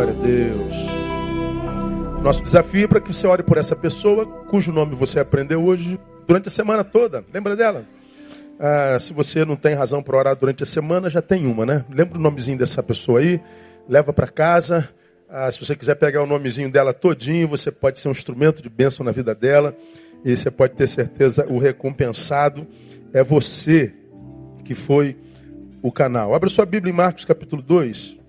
Glória a Deus. Nosso desafio é para que você ore por essa pessoa cujo nome você aprendeu hoje durante a semana toda. Lembra dela? Ah, se você não tem razão para orar durante a semana, já tem uma, né? Lembra o nomezinho dessa pessoa aí? Leva para casa. Ah, se você quiser pegar o nomezinho dela todinho, você pode ser um instrumento de bênção na vida dela. E você pode ter certeza, o recompensado é você que foi o canal. Abra sua Bíblia em Marcos capítulo 2.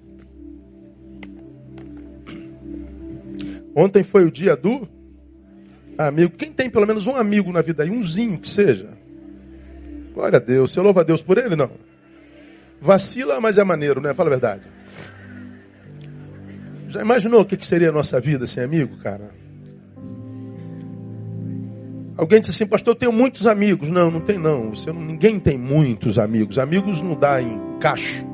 Ontem foi o dia do amigo. Quem tem pelo menos um amigo na vida aí, umzinho que seja? Glória a Deus. Você louva a Deus por ele? Não. Vacila, mas é maneiro, né? Fala a verdade. Já imaginou o que seria a nossa vida sem amigo, cara? Alguém disse assim, pastor, eu tenho muitos amigos. Não, não tem não. Você, ninguém tem muitos amigos. Amigos não dá em cacho.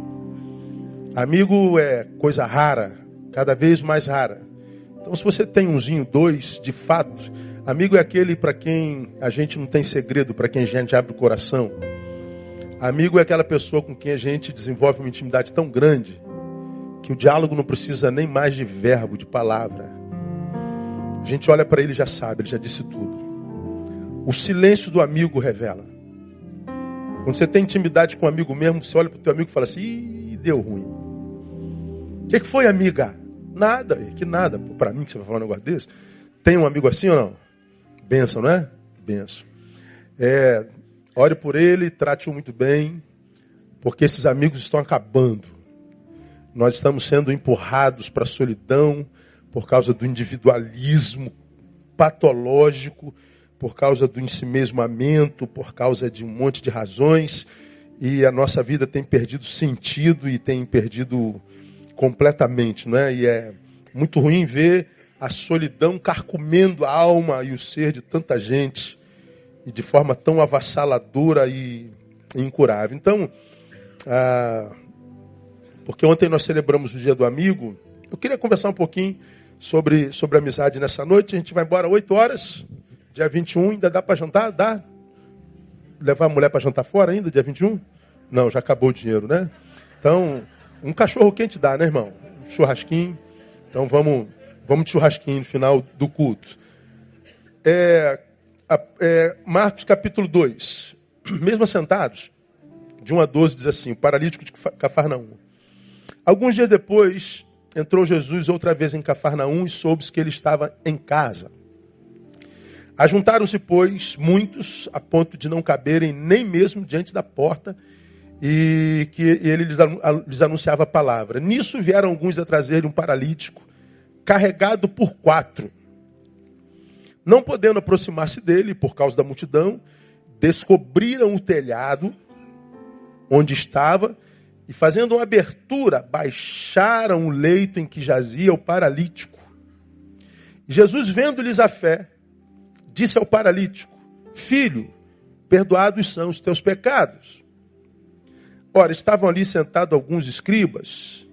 Amigo é coisa rara, cada vez mais rara. Então, se você tem umzinho, dois, de fato, amigo é aquele para quem a gente não tem segredo, para quem a gente abre o coração. Amigo é aquela pessoa com quem a gente desenvolve uma intimidade tão grande que o diálogo não precisa nem mais de verbo, de palavra. A gente olha para ele e já sabe, ele já disse tudo. O silêncio do amigo revela. Quando você tem intimidade com um amigo mesmo, você olha para o teu amigo e fala assim: Ih, deu ruim. O que, que foi, amiga? Nada, que nada. Para mim que você vai falar um negócio desse. Tem um amigo assim ou não? Benção, não é? Benção. É, ore por ele, trate-o muito bem, porque esses amigos estão acabando. Nós estamos sendo empurrados para a solidão por causa do individualismo patológico, por causa do ensimesmamento, por causa de um monte de razões, e a nossa vida tem perdido sentido e tem perdido completamente, não é? E é muito ruim ver a solidão carcomendo a alma e o ser de tanta gente e de forma tão avassaladora e incurável. Então, ah, porque ontem nós celebramos o Dia do Amigo, eu queria conversar um pouquinho sobre, sobre amizade nessa noite. A gente vai embora 8 horas, dia 21, ainda dá para jantar? Dá? Levar a mulher para jantar fora ainda, dia 21? Não, já acabou o dinheiro, né? Então, um cachorro quente dá, né, irmão? Um churrasquinho. Então vamos, vamos de churrasquinho no final do culto. É, é, Marcos capítulo 2. Mesmo assentados, de 1 a 12, diz assim: o paralítico de Cafarnaum. Alguns dias depois, entrou Jesus outra vez em Cafarnaum e soube que ele estava em casa. Ajuntaram-se, pois, muitos, a ponto de não caberem nem mesmo diante da porta, e que ele lhes anunciava a palavra. Nisso vieram alguns a trazer um paralítico, carregado por quatro. Não podendo aproximar-se dele por causa da multidão, descobriram o telhado onde estava e, fazendo uma abertura, baixaram o leito em que jazia o paralítico. Jesus, vendo-lhes a fé, disse ao paralítico: Filho, perdoados são os teus pecados. Ora, estavam ali sentados alguns escribas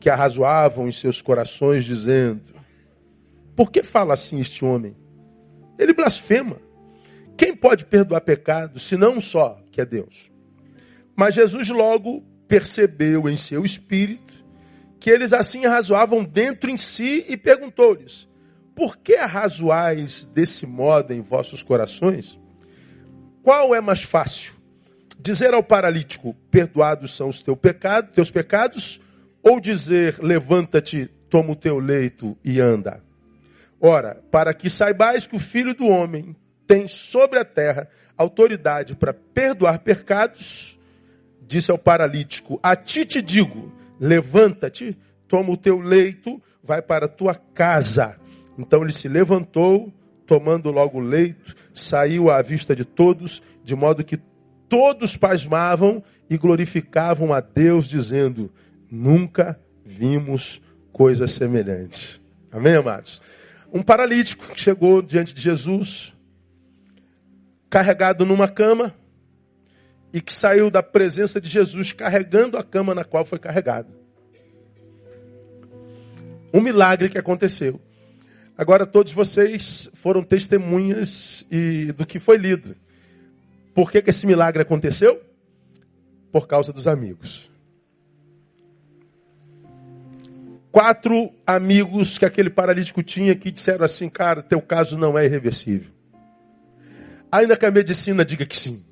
que arrazoavam em seus corações, dizendo: Por que fala assim este homem? Ele blasfema. Quem pode perdoar pecados, se não só que é Deus? Mas Jesus logo percebeu em seu espírito que eles assim arrazoavam dentro em si e perguntou-lhes: Por que arrazoais desse modo em vossos corações? Qual é mais fácil? Dizer ao paralítico, perdoados são os teus pecados, teus pecados, ou dizer, levanta-te, toma o teu leito e anda. Ora, para que saibais que o Filho do Homem tem sobre a terra autoridade para perdoar pecados, disse ao paralítico: A ti te digo, levanta-te, toma o teu leito, vai para a tua casa. Então ele se levantou, tomando logo o leito, saiu à vista de todos, de modo que todos pasmavam e glorificavam a Deus, dizendo: Nunca vimos coisa semelhante. Amém, amados? Um paralítico que chegou diante de Jesus, carregado numa cama, e que saiu da presença de Jesus carregando a cama na qual foi carregado. Um milagre que aconteceu. Agora todos vocês foram testemunhas e do que foi lido. Por que, que esse milagre aconteceu? Por causa dos amigos. quatro amigos que aquele paralítico tinha que disseram assim, cara, teu caso não é irreversível. Ainda que a medicina diga que sim.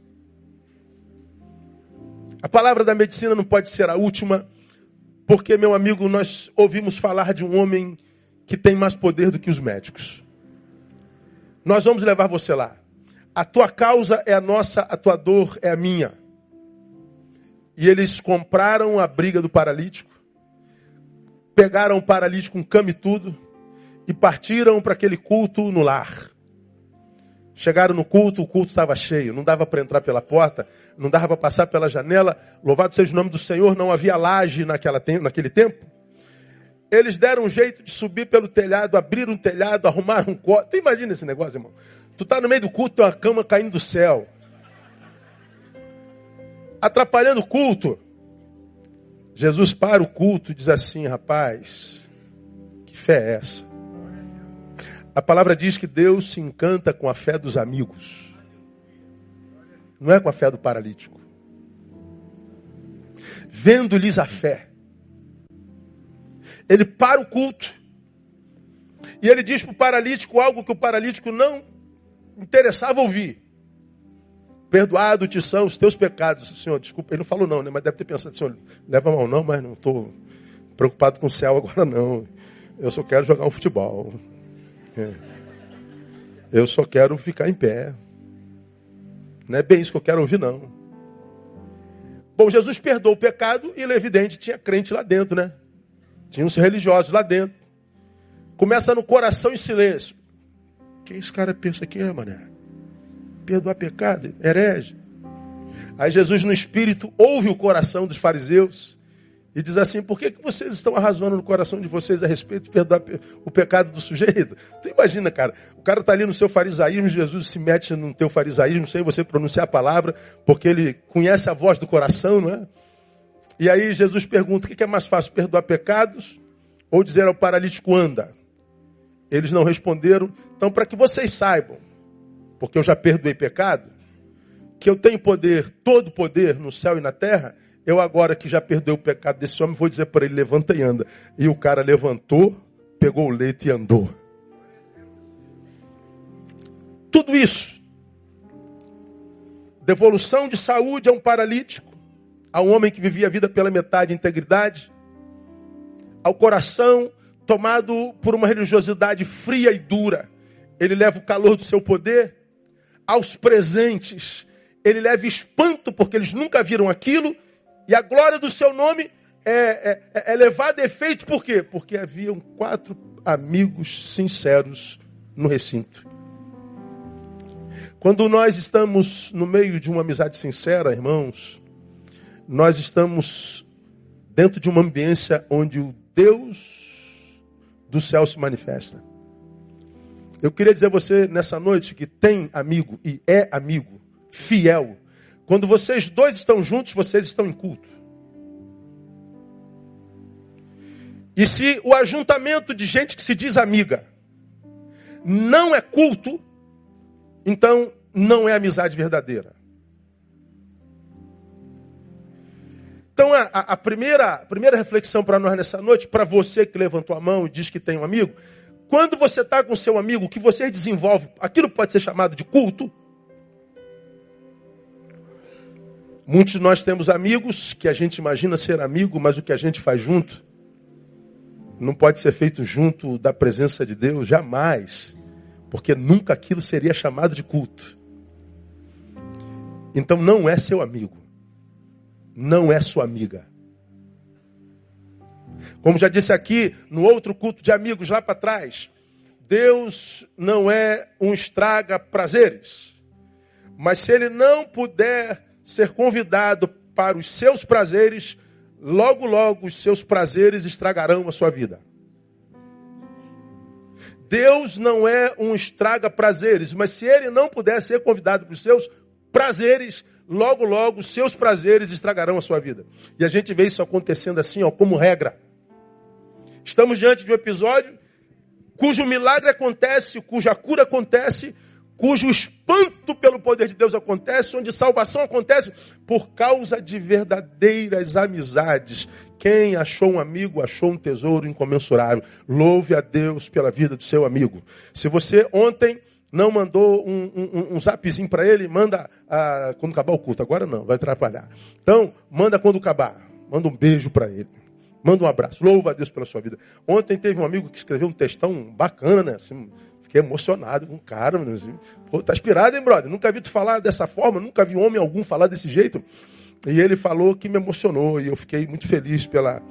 A palavra da medicina não pode ser a última, porque, meu amigo, nós ouvimos falar de um homem que tem mais poder do que os médicos. Nós vamos levar você lá. A tua causa é a nossa, a tua dor é a minha. E eles compraram a briga do paralítico, pegaram o paralítico com cama e tudo, e partiram para aquele culto no lar. Chegaram no culto, o culto estava cheio, não dava para entrar pela porta, não dava para passar pela janela. Louvado seja o nome do Senhor, não havia laje naquela, naquele tempo. Eles deram um jeito de subir pelo telhado, abrir um telhado, arrumar um. Tu imagina esse negócio, irmão? Tu tá no meio do culto, tem uma cama caindo do céu. Atrapalhando o culto. Jesus para o culto e diz assim, rapaz, que fé é essa? A palavra diz que Deus se encanta com a fé dos amigos. Não é com a fé do paralítico. Vendo-lhes a fé. Ele para o culto. E ele diz para o paralítico algo que o paralítico não interessava ouvir. Perdoado te são os teus pecados. Senhor, desculpa, ele não falou não, né? Mas deve ter pensado, Senhor, leva mal não, mas não estou preocupado com o céu agora não. Eu só quero jogar um futebol. É. Eu só quero ficar em pé. Não é bem isso que eu quero ouvir, não. Bom, Jesus perdoou o pecado e ele, é evidente, tinha crente lá dentro, né? Tinha uns religiosos lá dentro. Começa no coração em silêncio. O que esse cara pensa que é, mané? Perdoar pecado, herege. Aí Jesus, no espírito, ouve o coração dos fariseus e diz assim: por que, que vocês estão arrasando no coração de vocês a respeito de perdoar o pecado do sujeito? Tu imagina, cara, o cara está ali no seu farisaísmo, Jesus se mete no teu farisaísmo, sem você pronunciar a palavra, porque ele conhece a voz do coração, não é? E aí Jesus pergunta: o que é mais fácil, perdoar pecados ou dizer ao paralítico anda? Eles não responderam. Então, para que vocês saibam, porque eu já perdoei pecado, que eu tenho poder, todo poder no céu e na terra, eu agora que já perdoei o pecado desse homem, vou dizer para ele, levanta e anda. E o cara levantou, pegou o leito e andou. Tudo isso. Devolução de saúde a um paralítico, a um homem que vivia a vida pela metade de integridade, ao coração tomado por uma religiosidade fria e dura. Ele leva o calor do seu poder aos presentes. Ele leva espanto porque eles nunca viram aquilo e a glória do seu nome é, é, é levada a efeito, por quê? Porque haviam quatro amigos sinceros no recinto. Quando nós estamos no meio de uma amizade sincera, irmãos, nós estamos dentro de uma ambiência onde o Deus do céu se manifesta. Eu queria dizer a você nessa noite que tem amigo e é amigo, fiel, quando vocês dois estão juntos, vocês estão em culto. E se o ajuntamento de gente que se diz amiga não é culto, então não é amizade verdadeira. Então a, a primeira, primeira reflexão para nós nessa noite, para você que levantou a mão e diz que tem um amigo, quando você está com seu amigo, que você desenvolve, aquilo pode ser chamado de culto. Muitos de nós temos amigos que a gente imagina ser amigo, mas o que a gente faz junto não pode ser feito junto da presença de Deus, jamais. Porque nunca aquilo seria chamado de culto. Então não é seu amigo. Não é sua amiga. Como já disse aqui no outro culto de amigos lá para trás, Deus não é um estraga prazeres. Mas se ele não puder ser convidado para os seus prazeres, logo, logo os seus prazeres estragarão a sua vida. Deus não é um estraga prazeres, mas se ele não puder ser convidado para os seus prazeres, logo, logo seus prazeres estragarão a sua vida. E a gente vê isso acontecendo assim, ó, como regra. Estamos diante de um episódio cujo milagre acontece, cuja cura acontece, cujo espanto pelo poder de Deus acontece, onde salvação acontece por causa de verdadeiras amizades. Quem achou um amigo, achou um tesouro incomensurável. Louve a Deus pela vida do seu amigo. Se você ontem não mandou um, um, um zapzinho para ele, manda ah, quando acabar o culto. Agora não, vai atrapalhar. Então, manda quando acabar. Manda um beijo para ele. Manda um abraço. Louva a Deus pela sua vida. Ontem teve um amigo que escreveu um textão bacana, né? Assim, fiquei emocionado com o cara. Assim, Pô, tá inspirado, hein, brother? Nunca vi tu falar dessa forma, nunca vi homem algum falar desse jeito. E ele falou que me emocionou e eu fiquei muito feliz pela,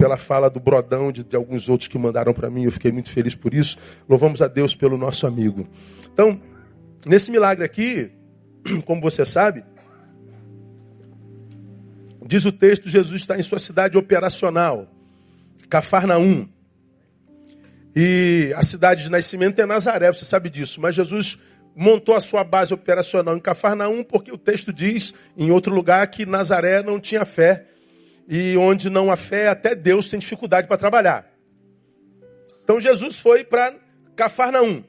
pela fala do Brodão, de, de alguns outros que mandaram para mim. Eu fiquei muito feliz por isso. Louvamos a Deus pelo nosso amigo. Então, nesse milagre aqui, como você sabe, diz o texto, Jesus está em sua cidade operacional, Cafarnaum. E a cidade de nascimento é Nazaré, você sabe disso. Mas Jesus montou a sua base operacional em Cafarnaum porque o texto diz em outro lugar que Nazaré não tinha fé. E onde não há fé, até Deus tem dificuldade para trabalhar. Então Jesus foi para Cafarnaum.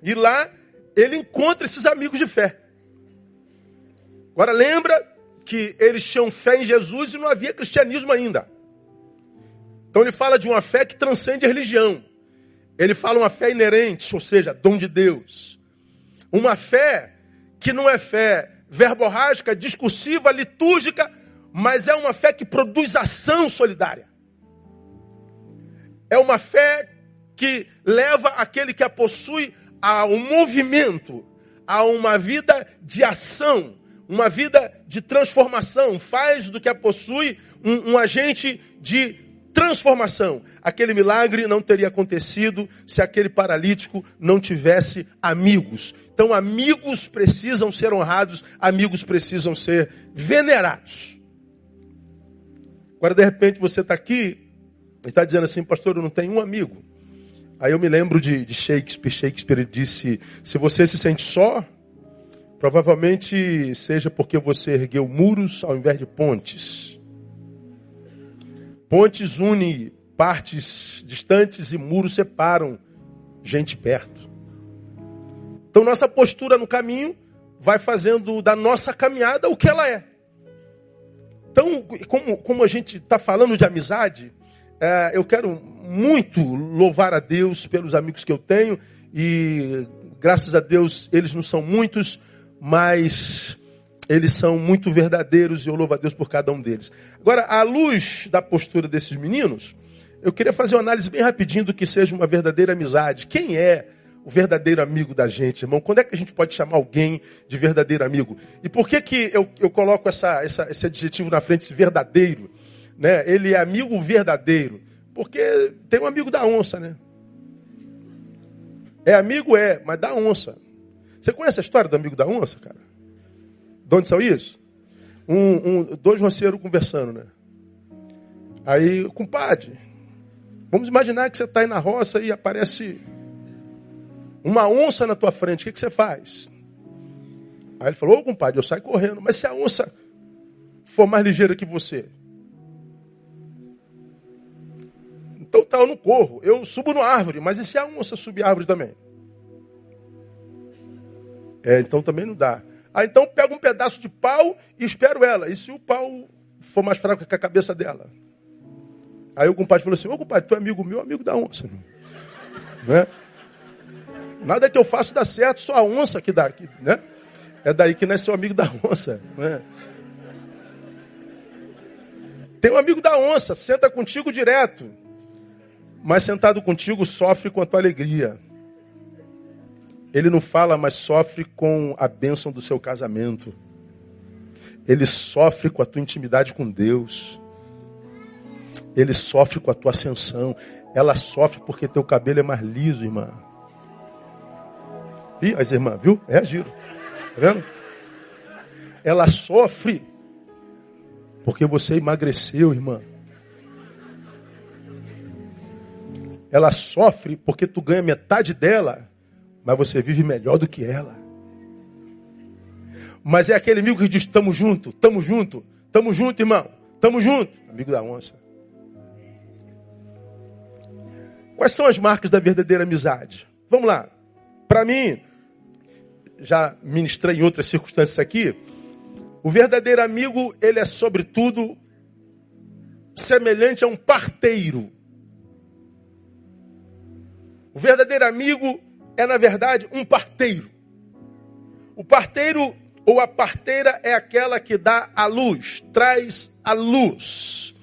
E lá ele encontra esses amigos de fé. Agora lembra que eles tinham fé em Jesus e não havia cristianismo ainda. Então ele fala de uma fé que transcende a religião. Ele fala uma fé inerente, ou seja, dom de Deus. Uma fé que não é fé verborrágica, discursiva, litúrgica, mas é uma fé que produz ação solidária. É uma fé que leva aquele que a possui a um movimento, a uma vida de ação, uma vida de transformação, faz do que a possui um, um agente de transformação. Aquele milagre não teria acontecido se aquele paralítico não tivesse amigos. Então, amigos precisam ser honrados, amigos precisam ser venerados. Agora, de repente, você está aqui e está dizendo assim, pastor, eu não tenho um amigo. Aí eu me lembro de, de Shakespeare. Shakespeare disse: se você se sente só, provavelmente seja porque você ergueu muros ao invés de pontes. Pontes unem partes distantes e muros separam gente perto. Então nossa postura no caminho vai fazendo da nossa caminhada o que ela é. Então, como, como a gente está falando de amizade, é, eu quero muito louvar a Deus pelos amigos que eu tenho e graças a Deus eles não são muitos, mas eles são muito verdadeiros e eu louvo a Deus por cada um deles. Agora, à luz da postura desses meninos, eu queria fazer uma análise bem rapidinho do que seja uma verdadeira amizade. Quem é o verdadeiro amigo da gente, irmão? Quando é que a gente pode chamar alguém de verdadeiro amigo? E por que, que eu, eu coloco essa, essa, esse adjetivo na frente, esse verdadeiro? né? Ele é amigo verdadeiro. Porque tem um amigo da onça, né? É amigo, é, mas da onça. Você conhece a história do amigo da onça, cara? De onde saiu isso? Um, um, dois ronceiros conversando, né? Aí, compadre, vamos imaginar que você está aí na roça e aparece uma onça na tua frente, o que, que você faz? Aí ele falou, ô compadre, eu saio correndo, mas se a onça for mais ligeira que você, Então tá, eu não corro, eu subo na árvore, mas e se a onça subir a árvore também? É, então também não dá. Ah, então pega um pedaço de pau e espero ela. E se o pau for mais fraco que a cabeça dela? Aí o compadre falou assim: Ô compadre, tu é amigo meu, amigo da onça. Né? Nada que eu faço dá certo, só a onça que dá. Né? É daí que nasce o amigo da onça. Né? Tem um amigo da onça, senta contigo direto mas sentado contigo sofre com a tua alegria. Ele não fala, mas sofre com a bênção do seu casamento. Ele sofre com a tua intimidade com Deus. Ele sofre com a tua ascensão. Ela sofre porque teu cabelo é mais liso, irmã. Ih, as irmãs, viu? Reagiram. Tá vendo? Ela sofre porque você emagreceu, irmã. ela sofre porque tu ganha metade dela, mas você vive melhor do que ela. Mas é aquele amigo que diz: tamo junto, tamo junto, tamo junto, irmão, tamo junto. Amigo da onça. Quais são as marcas da verdadeira amizade? Vamos lá. Para mim, já ministrei em outras circunstâncias aqui. O verdadeiro amigo, ele é sobretudo semelhante a um parteiro. O verdadeiro amigo é, na verdade, um parteiro. O parteiro ou a parteira é aquela que dá a luz, traz a luz.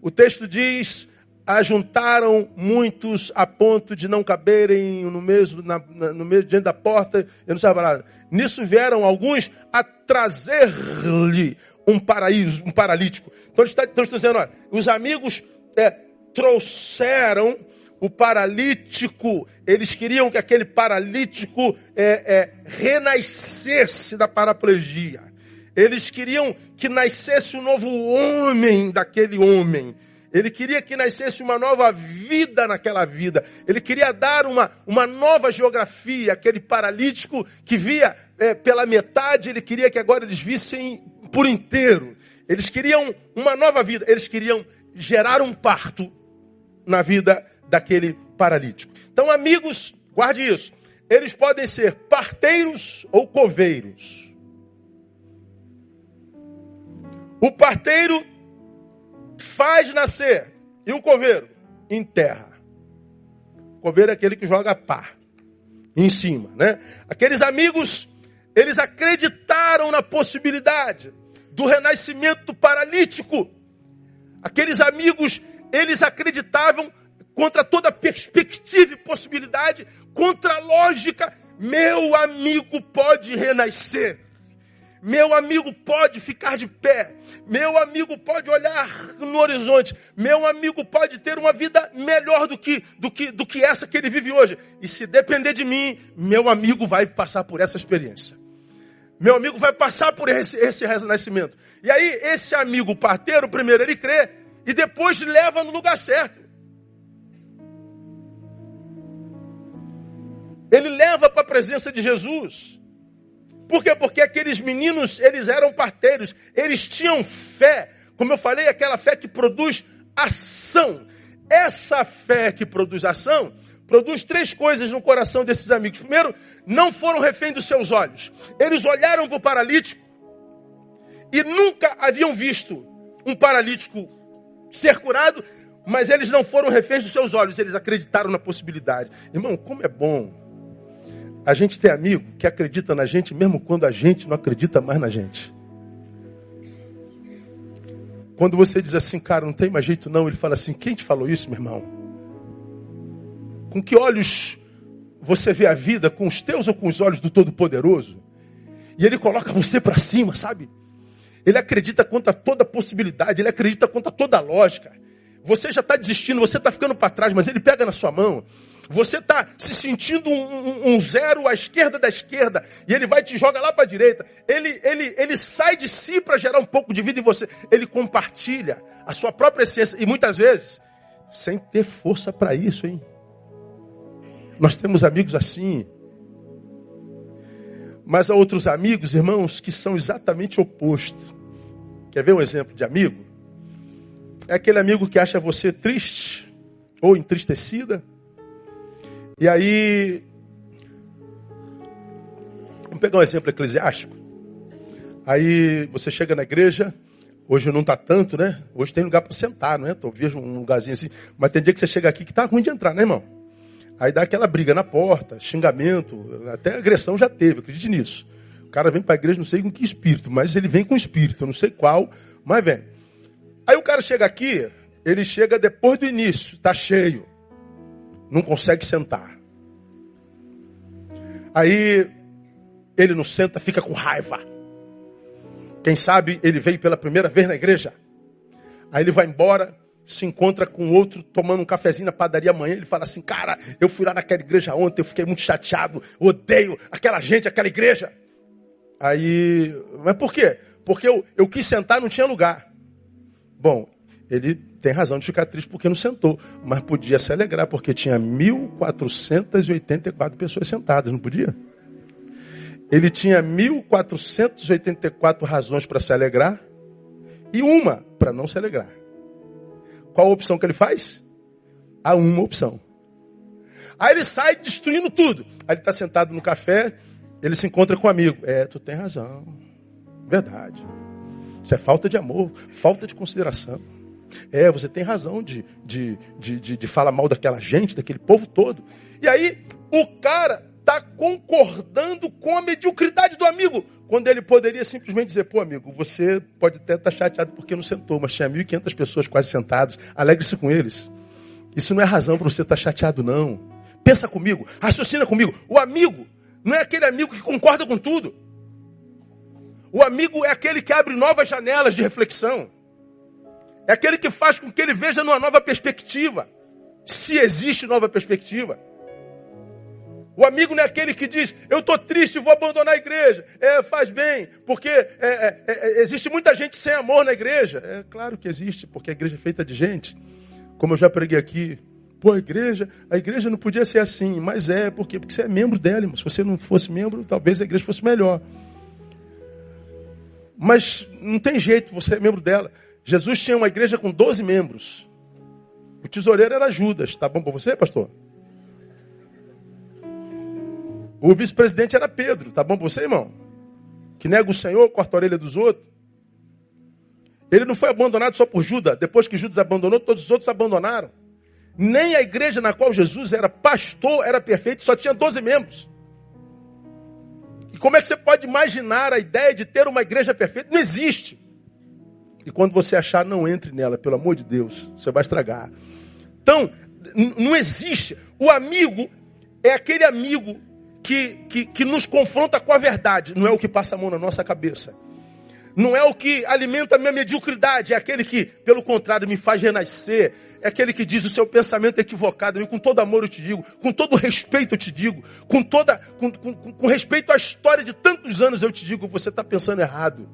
O texto diz: ajuntaram muitos a ponto de não caberem no mesmo, na, no mesmo diante da porta. Eu não sei a Nisso vieram alguns a trazer-lhe um paraíso, um paralítico. Então eles estão dizendo: olha, os amigos é, trouxeram o paralítico, eles queriam que aquele paralítico é, é, renascesse da paraplegia. Eles queriam que nascesse um novo homem daquele homem. Ele queria que nascesse uma nova vida naquela vida. Ele queria dar uma, uma nova geografia. Aquele paralítico que via é, pela metade, ele queria que agora eles vissem por inteiro. Eles queriam uma nova vida. Eles queriam gerar um parto na vida daquele paralítico. Então, amigos, guarde isso. Eles podem ser parteiros ou coveiros. O parteiro faz nascer e o coveiro enterra. O coveiro é aquele que joga pá em cima, né? Aqueles amigos, eles acreditaram na possibilidade do renascimento do paralítico. Aqueles amigos, eles acreditavam contra toda perspectiva e possibilidade, contra a lógica, meu amigo pode renascer. Meu amigo pode ficar de pé. Meu amigo pode olhar no horizonte. Meu amigo pode ter uma vida melhor do que, do que, do que essa que ele vive hoje. E se depender de mim, meu amigo vai passar por essa experiência. Meu amigo vai passar por esse, esse renascimento. E aí, esse amigo parteiro, primeiro ele crê e depois leva no lugar certo. Ele leva para a presença de Jesus. Por quê? Porque aqueles meninos, eles eram parteiros, eles tinham fé. Como eu falei, aquela fé que produz ação. Essa fé que produz ação, produz três coisas no coração desses amigos. Primeiro, não foram refém dos seus olhos. Eles olharam para o paralítico e nunca haviam visto um paralítico ser curado, mas eles não foram reféns dos seus olhos, eles acreditaram na possibilidade. Irmão, como é bom a gente tem amigo que acredita na gente mesmo quando a gente não acredita mais na gente. Quando você diz assim, cara, não tem mais jeito não, ele fala assim: quem te falou isso, meu irmão? Com que olhos você vê a vida? Com os teus ou com os olhos do Todo-Poderoso? E ele coloca você para cima, sabe? Ele acredita contra toda possibilidade, ele acredita contra toda lógica. Você já está desistindo, você está ficando para trás, mas ele pega na sua mão. Você está se sentindo um, um, um, zero à esquerda da esquerda e ele vai te joga lá para a direita. Ele, ele, ele sai de si para gerar um pouco de vida em você. Ele compartilha a sua própria essência e muitas vezes sem ter força para isso, hein? Nós temos amigos assim. Mas há outros amigos, irmãos, que são exatamente opostos. Quer ver um exemplo de amigo? É aquele amigo que acha você triste ou entristecida e aí, vamos pegar um exemplo eclesiástico. Aí você chega na igreja, hoje não está tanto, né? Hoje tem lugar para sentar, não é? Eu vejo um lugarzinho assim, mas tem dia que você chega aqui que tá ruim de entrar, né, irmão? Aí dá aquela briga na porta, xingamento, até agressão já teve, acredite nisso. O cara vem para a igreja, não sei com que espírito, mas ele vem com espírito, não sei qual, mas vem. Aí o cara chega aqui, ele chega depois do início, está cheio não consegue sentar. Aí ele não senta, fica com raiva. Quem sabe ele veio pela primeira vez na igreja. Aí ele vai embora, se encontra com outro tomando um cafezinho na padaria amanhã. Ele fala assim: Cara, eu fui lá naquela igreja ontem, eu fiquei muito chateado, odeio aquela gente, aquela igreja. Aí, mas por quê? Porque eu, eu quis sentar não tinha lugar. Bom, ele tem razão de ficar triste porque não sentou, mas podia se alegrar porque tinha 1.484 pessoas sentadas, não podia? Ele tinha 1.484 razões para se alegrar e uma para não se alegrar. Qual a opção que ele faz? Há uma opção. Aí ele sai destruindo tudo. Aí ele está sentado no café ele se encontra com um amigo. É, tu tem razão. Verdade. Isso é falta de amor, falta de consideração. É, você tem razão de, de, de, de, de falar mal daquela gente, daquele povo todo. E aí, o cara está concordando com a mediocridade do amigo. Quando ele poderia simplesmente dizer, pô, amigo, você pode até estar tá chateado porque não sentou, mas tinha 1.500 pessoas quase sentadas, alegre-se com eles. Isso não é razão para você estar tá chateado, não. Pensa comigo, raciocina comigo. O amigo não é aquele amigo que concorda com tudo. O amigo é aquele que abre novas janelas de reflexão. É aquele que faz com que ele veja numa nova perspectiva. Se existe nova perspectiva. O amigo não é aquele que diz, eu estou triste, vou abandonar a igreja. É, faz bem, porque é, é, é, existe muita gente sem amor na igreja. É claro que existe, porque a igreja é feita de gente. Como eu já preguei aqui. Pô, a igreja, a igreja não podia ser assim, mas é, por quê? Porque você é membro dela, irmão. Se você não fosse membro, talvez a igreja fosse melhor. Mas não tem jeito, você é membro dela. Jesus tinha uma igreja com 12 membros. O tesoureiro era Judas. Tá bom para você, pastor? O vice-presidente era Pedro, tá bom para você, irmão? Que nega o Senhor, corta a orelha dos outros. Ele não foi abandonado só por Judas. Depois que Judas abandonou, todos os outros abandonaram. Nem a igreja na qual Jesus era pastor era perfeita, só tinha 12 membros. E como é que você pode imaginar a ideia de ter uma igreja perfeita? Não existe. E quando você achar, não entre nela, pelo amor de Deus, você vai estragar. Então, não existe. O amigo é aquele amigo que, que, que nos confronta com a verdade, não é o que passa a mão na nossa cabeça. Não é o que alimenta a minha mediocridade, é aquele que, pelo contrário, me faz renascer. É aquele que diz o seu pensamento é equivocado. E com todo amor eu te digo, com todo respeito eu te digo, com, toda, com, com, com respeito à história de tantos anos eu te digo, você está pensando errado.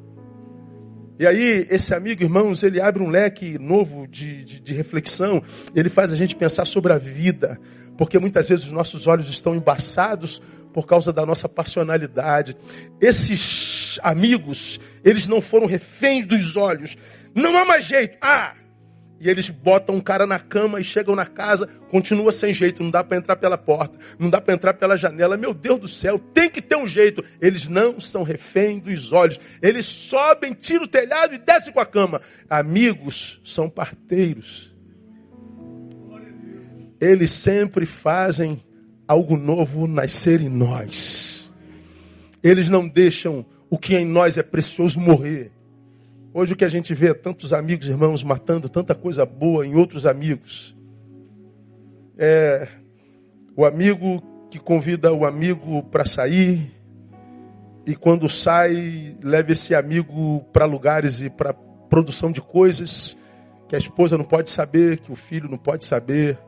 E aí, esse amigo, irmãos, ele abre um leque novo de, de, de reflexão, ele faz a gente pensar sobre a vida, porque muitas vezes os nossos olhos estão embaçados por causa da nossa passionalidade. Esses amigos, eles não foram reféns dos olhos. Não há mais jeito. Ah! E eles botam um cara na cama e chegam na casa, continua sem jeito, não dá para entrar pela porta, não dá para entrar pela janela. Meu Deus do céu, tem que ter um jeito. Eles não são reféns dos olhos. Eles sobem, tiram o telhado e descem com a cama. Amigos são parteiros eles sempre fazem algo novo nascer em nós. Eles não deixam o que em nós é precioso morrer. Hoje o que a gente vê é tantos amigos, irmãos, matando tanta coisa boa em outros amigos. É o amigo que convida o amigo para sair e quando sai leva esse amigo para lugares e para produção de coisas que a esposa não pode saber, que o filho não pode saber.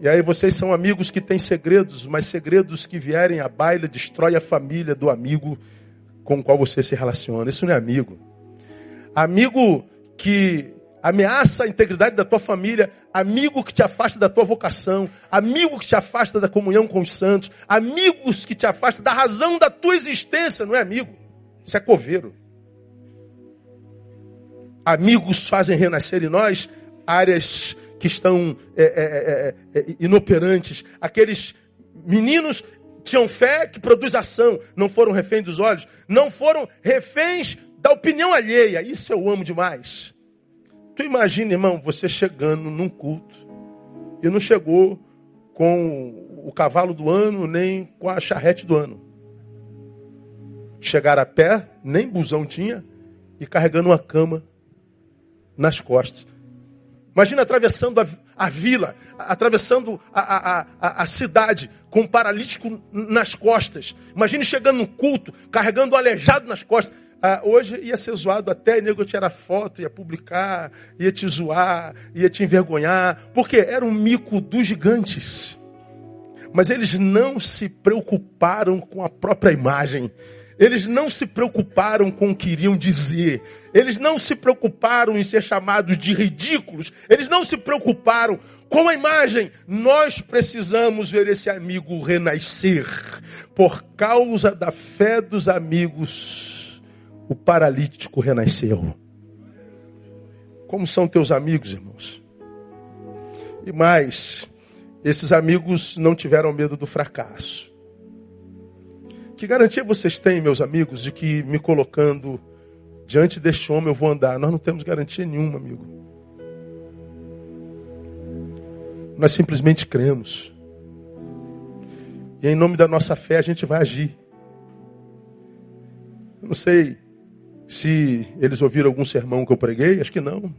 E aí vocês são amigos que têm segredos, mas segredos que vierem à baila destrói a família do amigo com o qual você se relaciona. Isso não é amigo. Amigo que ameaça a integridade da tua família, amigo que te afasta da tua vocação, amigo que te afasta da comunhão com os santos, amigos que te afasta da razão da tua existência, não é amigo. Isso é coveiro. Amigos fazem renascer em nós áreas que estão é é, é, é, é, inoperantes. Aqueles meninos tinham fé que produz ação, não foram reféns dos olhos, não foram reféns da opinião alheia. Isso eu amo demais. Tu imagina, irmão, você chegando num culto e não chegou com o cavalo do ano, nem com a charrete do ano. Chegar a pé, nem busão tinha, e carregando uma cama nas costas. Imagina atravessando a, a vila, atravessando a, a, a, a, cidade com um paralítico nas costas. Imagine chegando no culto, carregando o aleijado nas costas. Ah, hoje ia ser zoado até, nego tirar foto, ia publicar, ia te zoar, ia te envergonhar, porque era um mico dos gigantes. Mas eles não se preocuparam com a própria imagem. Eles não se preocuparam com o que iriam dizer. Eles não se preocuparam em ser chamados de ridículos. Eles não se preocuparam com a imagem. Nós precisamos ver esse amigo renascer. Por causa da fé dos amigos, o paralítico renasceu. Como são teus amigos, irmãos? E mais, esses amigos não tiveram medo do fracasso Que garantia vocês têm, meus amigos, de que me colocando diante deste homem eu vou andar? Nós não temos garantia nenhuma, amigo. Nós simplesmente cremos. E em nome da nossa fé a gente vai agir. Eu não sei se eles ouviram algum sermão que eu preguei, acho que não.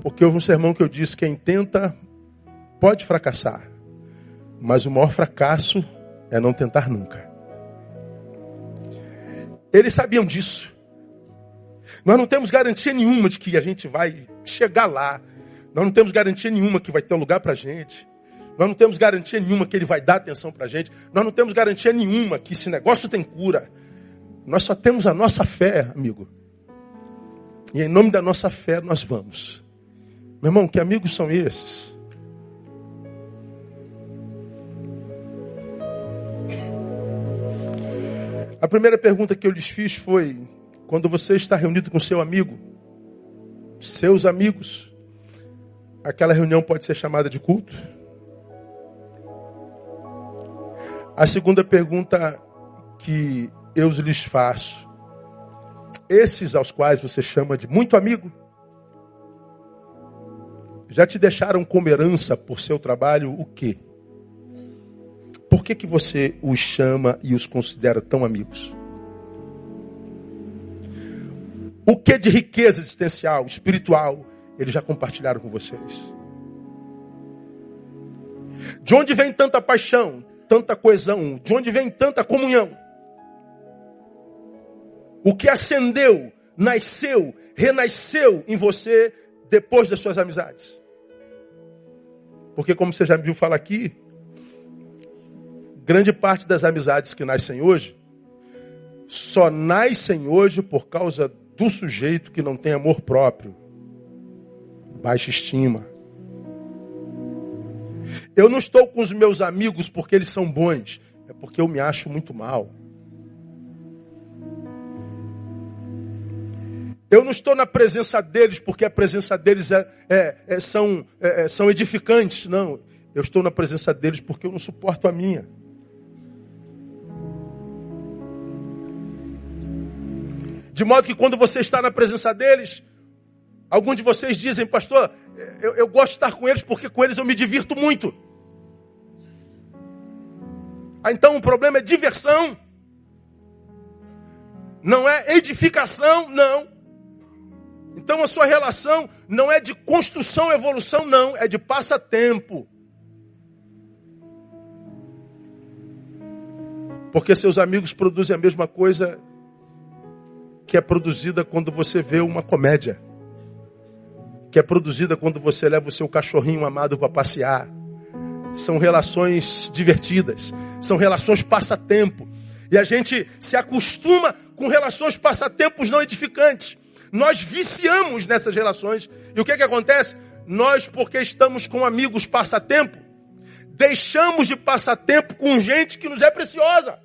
Porque houve um sermão que eu disse: quem tenta pode fracassar, mas o maior fracasso é não tentar nunca. Eles sabiam disso. Nós não temos garantia nenhuma de que a gente vai chegar lá. Nós não temos garantia nenhuma que vai ter um lugar para a gente. Nós não temos garantia nenhuma que ele vai dar atenção para a gente. Nós não temos garantia nenhuma que esse negócio tem cura. Nós só temos a nossa fé, amigo. E em nome da nossa fé nós vamos. Meu irmão, que amigos são esses? A primeira pergunta que eu lhes fiz foi: quando você está reunido com seu amigo, seus amigos, aquela reunião pode ser chamada de culto? A segunda pergunta que eu lhes faço: esses aos quais você chama de muito amigo, já te deixaram como herança por seu trabalho o quê? Por que, que você os chama e os considera tão amigos? O que de riqueza existencial, espiritual, eles já compartilharam com vocês? De onde vem tanta paixão, tanta coesão? De onde vem tanta comunhão? O que acendeu, nasceu, renasceu em você depois das suas amizades? Porque, como você já me viu falar aqui, Grande parte das amizades que nascem hoje só nascem hoje por causa do sujeito que não tem amor próprio, baixa estima. Eu não estou com os meus amigos porque eles são bons, é porque eu me acho muito mal. Eu não estou na presença deles porque a presença deles é, é, é são, é, é, são edificantes, não. Eu estou na presença deles porque eu não suporto a minha. De modo que quando você está na presença deles, alguns de vocês dizem, pastor, eu, eu gosto de estar com eles porque com eles eu me divirto muito. Ah, então o problema é diversão. Não é edificação, não. Então a sua relação não é de construção, evolução, não, é de passatempo. Porque seus amigos produzem a mesma coisa que é produzida quando você vê uma comédia, que é produzida quando você leva o seu cachorrinho amado para passear. São relações divertidas, são relações passatempo. E a gente se acostuma com relações passatempos não edificantes. Nós viciamos nessas relações. E o que, que acontece? Nós, porque estamos com amigos passatempo, deixamos de passatempo com gente que nos é preciosa.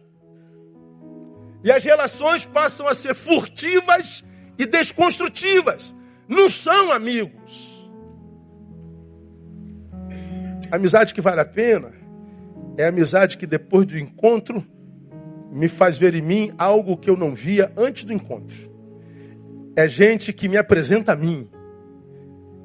E as relações passam a ser furtivas e desconstrutivas. Não são amigos. A amizade que vale a pena é a amizade que depois do encontro me faz ver em mim algo que eu não via antes do encontro. É gente que me apresenta a mim.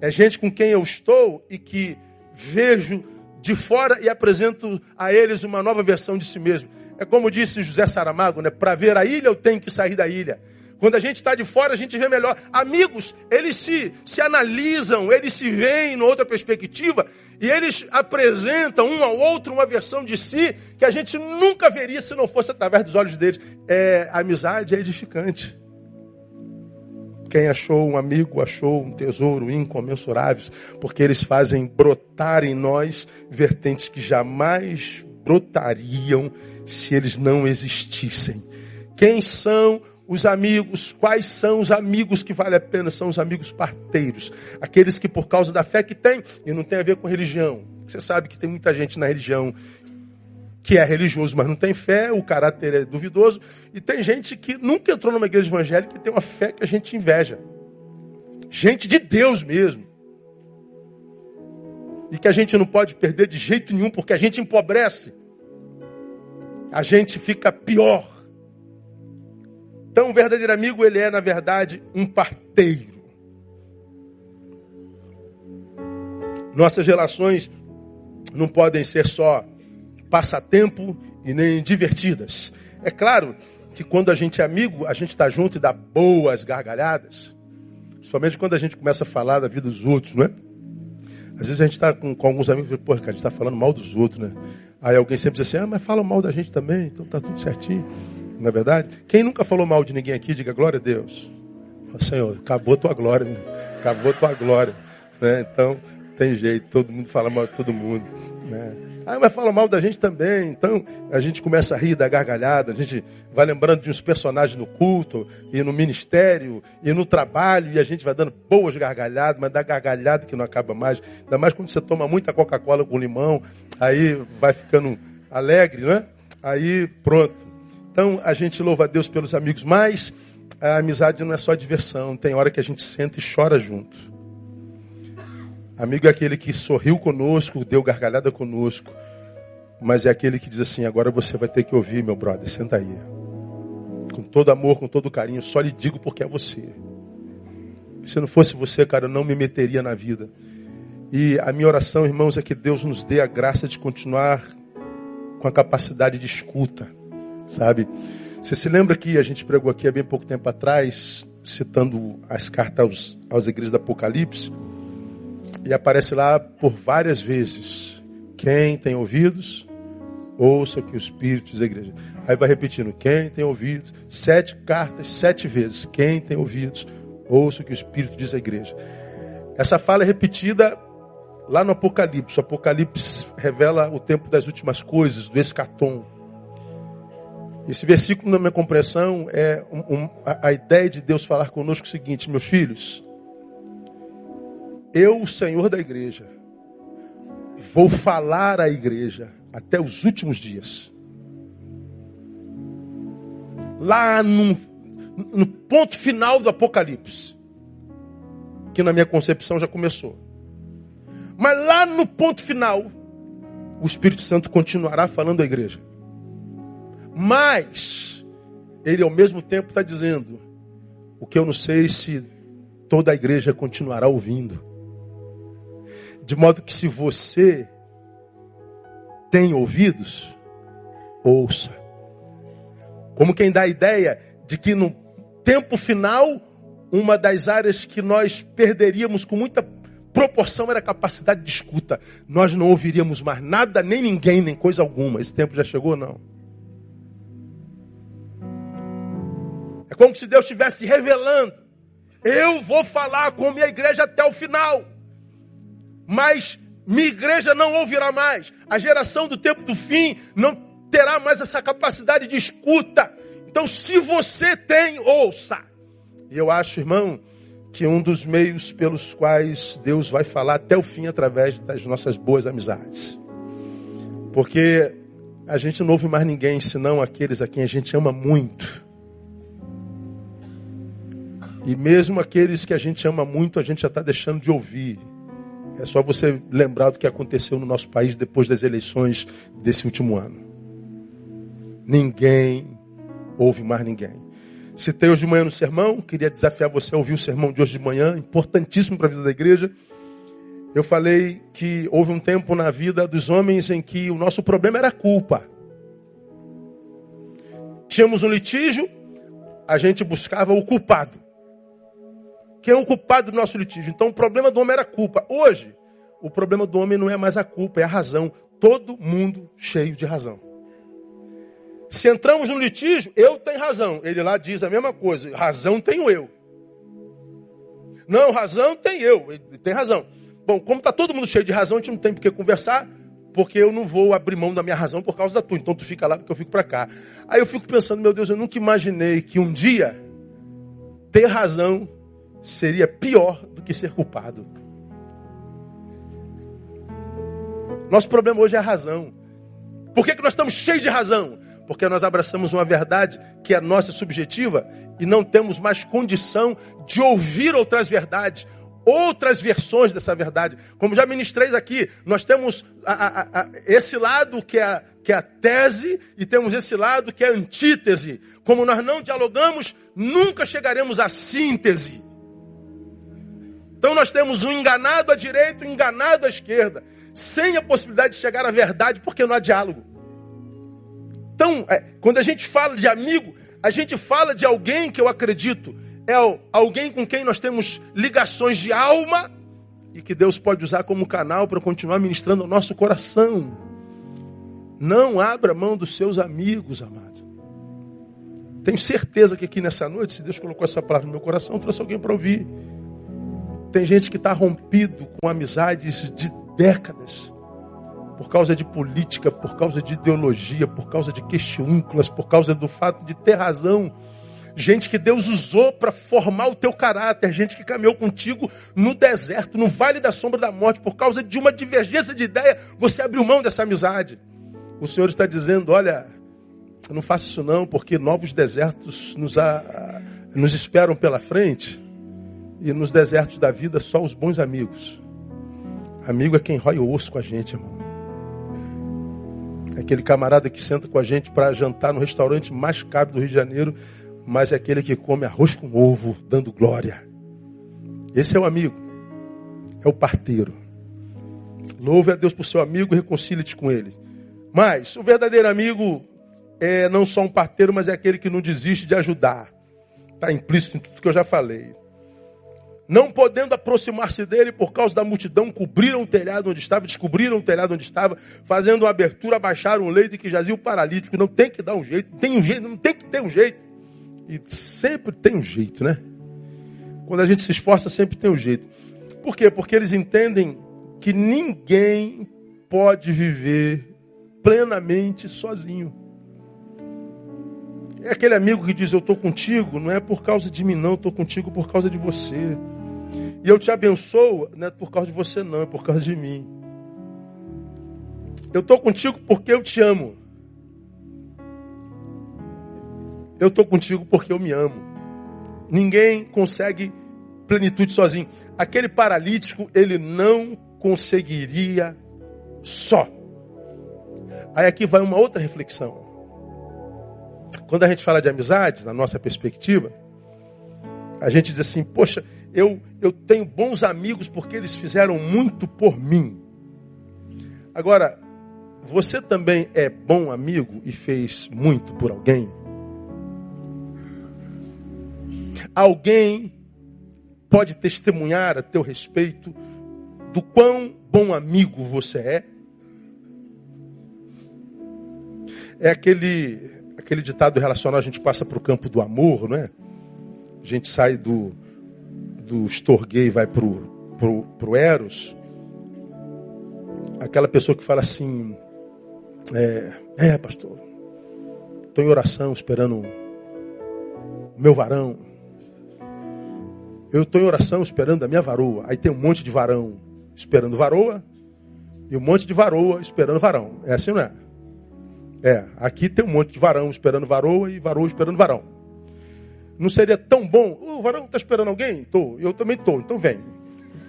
É gente com quem eu estou e que vejo de fora e apresento a eles uma nova versão de si mesmo. É como disse José Saramago, né? Para ver a ilha eu tenho que sair da ilha. Quando a gente está de fora, a gente vê melhor. Amigos, eles se, se analisam, eles se veem em outra perspectiva e eles apresentam um ao outro uma versão de si que a gente nunca veria se não fosse através dos olhos deles. É, a amizade é edificante. Quem achou um amigo achou um tesouro incomensurável, porque eles fazem brotar em nós vertentes que jamais brotariam se eles não existissem. Quem são os amigos? Quais são os amigos que vale a pena? São os amigos parteiros. Aqueles que, por causa da fé que tem, e não tem a ver com religião. Você sabe que tem muita gente na religião que é religioso, mas não tem fé, o caráter é duvidoso. E tem gente que nunca entrou numa igreja evangélica e tem uma fé que a gente inveja. Gente de Deus mesmo. E que a gente não pode perder de jeito nenhum, porque a gente empobrece a gente fica pior. Então, o verdadeiro amigo, ele é, na verdade, um parteiro. Nossas relações não podem ser só passatempo e nem divertidas. É claro que quando a gente é amigo, a gente está junto e dá boas gargalhadas. Principalmente quando a gente começa a falar da vida dos outros, não é? Às vezes a gente está com, com, alguns amigos e pô, cara, a gente está falando mal dos outros, né? Aí alguém sempre diz assim, ah, mas fala mal da gente também, então tá tudo certinho. Não é verdade? Quem nunca falou mal de ninguém aqui, diga glória a Deus. Senhor, acabou tua glória, né? acabou tua glória. Né? Então, tem jeito, todo mundo fala mal de todo mundo. Né? Ah, mas fala mal da gente também. Então a gente começa a rir da gargalhada, a gente vai lembrando de uns personagens no culto, e no ministério, e no trabalho, e a gente vai dando boas gargalhadas, mas dá gargalhada que não acaba mais. Ainda mais quando você toma muita Coca-Cola com limão, aí vai ficando alegre, né? Aí pronto. Então a gente louva a Deus pelos amigos, mas a amizade não é só diversão, tem hora que a gente senta e chora junto. Amigo é aquele que sorriu conosco, deu gargalhada conosco, mas é aquele que diz assim: agora você vai ter que ouvir, meu brother, senta aí. Com todo amor, com todo carinho, só lhe digo porque é você. Se não fosse você, cara, eu não me meteria na vida. E a minha oração, irmãos, é que Deus nos dê a graça de continuar com a capacidade de escuta, sabe? Você se lembra que a gente pregou aqui há bem pouco tempo atrás, citando as cartas aos, aos igrejas do Apocalipse? E aparece lá por várias vezes. Quem tem ouvidos, ouça o que o Espírito diz à igreja. Aí vai repetindo, quem tem ouvidos, sete cartas, sete vezes. Quem tem ouvidos, ouça o que o Espírito diz à igreja. Essa fala é repetida lá no Apocalipse. O Apocalipse revela o tempo das últimas coisas, do escatom. Esse versículo, na minha compreensão, é um, um, a, a ideia de Deus falar conosco é o seguinte, meus filhos, eu, o Senhor da igreja, vou falar à igreja até os últimos dias. Lá no, no ponto final do Apocalipse, que na minha concepção já começou. Mas lá no ponto final, o Espírito Santo continuará falando à igreja. Mas, ele ao mesmo tempo está dizendo: o que eu não sei se toda a igreja continuará ouvindo. De modo que se você tem ouvidos, ouça. Como quem dá a ideia de que no tempo final, uma das áreas que nós perderíamos com muita proporção era a capacidade de escuta. Nós não ouviríamos mais nada, nem ninguém, nem coisa alguma. Esse tempo já chegou, não. É como se Deus estivesse revelando. Eu vou falar com minha igreja até o final mas minha igreja não ouvirá mais. A geração do tempo do fim não terá mais essa capacidade de escuta. Então, se você tem, ouça. E eu acho, irmão, que um dos meios pelos quais Deus vai falar até o fim através das nossas boas amizades. Porque a gente não ouve mais ninguém senão aqueles a quem a gente ama muito. E mesmo aqueles que a gente ama muito, a gente já está deixando de ouvir. É só você lembrar do que aconteceu no nosso país depois das eleições desse último ano. Ninguém ouve mais ninguém. Citei hoje de manhã no sermão, queria desafiar você a ouvir o sermão de hoje de manhã, importantíssimo para a vida da igreja. Eu falei que houve um tempo na vida dos homens em que o nosso problema era a culpa. Tínhamos um litígio, a gente buscava o culpado. Quem é o culpado do nosso litígio? Então o problema do homem era a culpa. Hoje, o problema do homem não é mais a culpa, é a razão. Todo mundo cheio de razão. Se entramos no litígio, eu tenho razão. Ele lá diz a mesma coisa. Razão tenho eu. Não, razão tem eu. Ele tem razão. Bom, como está todo mundo cheio de razão, a gente não tem por que conversar, porque eu não vou abrir mão da minha razão por causa da tua. Então tu fica lá porque eu fico para cá. Aí eu fico pensando, meu Deus, eu nunca imaginei que um dia ter razão seria pior do que ser culpado. Nosso problema hoje é a razão. Por que, que nós estamos cheios de razão? Porque nós abraçamos uma verdade que é nossa subjetiva e não temos mais condição de ouvir outras verdades, outras versões dessa verdade. Como já ministrei aqui, nós temos a, a, a, esse lado que é que é a tese, e temos esse lado que é a antítese. Como nós não dialogamos, nunca chegaremos à síntese. Então nós temos um enganado à direita, um enganado à esquerda, sem a possibilidade de chegar à verdade, porque não há diálogo. Então, é, quando a gente fala de amigo, a gente fala de alguém que eu acredito é alguém com quem nós temos ligações de alma e que Deus pode usar como canal para continuar ministrando o nosso coração. Não abra mão dos seus amigos, amado. Tenho certeza que aqui nessa noite, se Deus colocou essa palavra no meu coração, trouxe alguém para ouvir. Tem gente que está rompido com amizades de décadas, por causa de política, por causa de ideologia, por causa de questiúnculas, por causa do fato de ter razão gente que Deus usou para formar o teu caráter, gente que caminhou contigo no deserto, no vale da sombra da morte, por causa de uma divergência de ideia, você abriu mão dessa amizade. O Senhor está dizendo: olha, não faça isso não, porque novos desertos nos, a, nos esperam pela frente, e nos desertos da vida só os bons amigos. Amigo é quem rói o osso com a gente, irmão. É aquele camarada que senta com a gente para jantar no restaurante mais caro do Rio de Janeiro mas é aquele que come arroz com ovo, dando glória. Esse é o amigo, é o parteiro. Louve a Deus por seu amigo e reconcilie-te com ele. Mas o verdadeiro amigo é não só um parteiro, mas é aquele que não desiste de ajudar. Está implícito em tudo que eu já falei. Não podendo aproximar-se dele por causa da multidão, cobriram o telhado onde estava, descobriram o telhado onde estava, fazendo uma abertura, abaixaram o leito que jazia o paralítico. Não tem que dar um jeito, tem um jeito, não tem que ter um jeito. E sempre tem um jeito, né? Quando a gente se esforça, sempre tem um jeito. Por quê? Porque eles entendem que ninguém pode viver plenamente sozinho. É aquele amigo que diz: Eu estou contigo, não é por causa de mim, não, estou contigo por causa de você. E eu te abençoo, não é por causa de você, não, é por causa de mim. Eu estou contigo porque eu te amo. Eu estou contigo porque eu me amo. Ninguém consegue plenitude sozinho. Aquele paralítico, ele não conseguiria só. Aí aqui vai uma outra reflexão. Quando a gente fala de amizade, na nossa perspectiva, a gente diz assim: Poxa, eu, eu tenho bons amigos porque eles fizeram muito por mim. Agora, você também é bom amigo e fez muito por alguém? Alguém pode testemunhar a teu respeito do quão bom amigo você é? É aquele, aquele ditado relacional, a gente passa para o campo do amor, não é? A gente sai do, do estorguei e vai para o pro, pro Eros. Aquela pessoa que fala assim, é, é pastor, estou em oração esperando o meu varão. Eu estou em oração esperando a minha varoa. Aí tem um monte de varão esperando varoa e um monte de varoa esperando varão. É assim, não é? É, aqui tem um monte de varão esperando varoa e varoa esperando varão. Não seria tão bom? O varão está esperando alguém? Estou. Eu também estou. Então vem.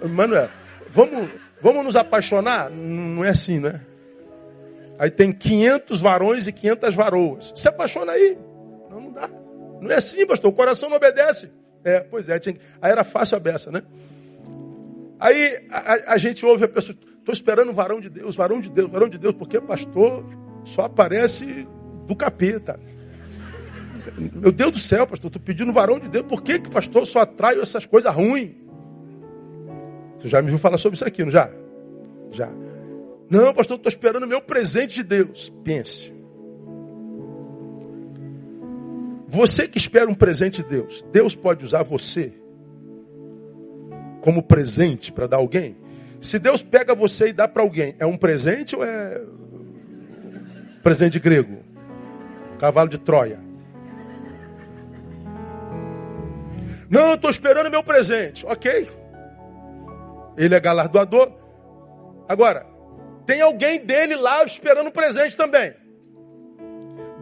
Manuel, vamos, vamos nos apaixonar? Não é assim, né? Aí tem 500 varões e 500 varoas. Se apaixona aí. Não, não dá. Não é assim, pastor. O coração não obedece. É, pois é. Tinha... Aí era fácil a beça, né? Aí a, a, gente ouve a pessoa, estou esperando o varão de Deus, varão de Deus, varão de Deus, porque pastor só aparece do capeta. Meu Deus do céu, pastor, estou pedindo varão de Deus, por que, que pastor só atrai essas coisas ruins? Você já me viu falar sobre isso aqui, não já? Já. Não, pastor, estou esperando o meu presente de Deus. Pense. Você que espera um presente de Deus, Deus pode usar você como presente para dar alguém? Se Deus pega você e dá para alguém, é um presente ou é presente grego? Cavalo de Troia. Não, estou esperando meu presente. Ok. Ele é galardoador. Agora, tem alguém dele lá esperando um presente também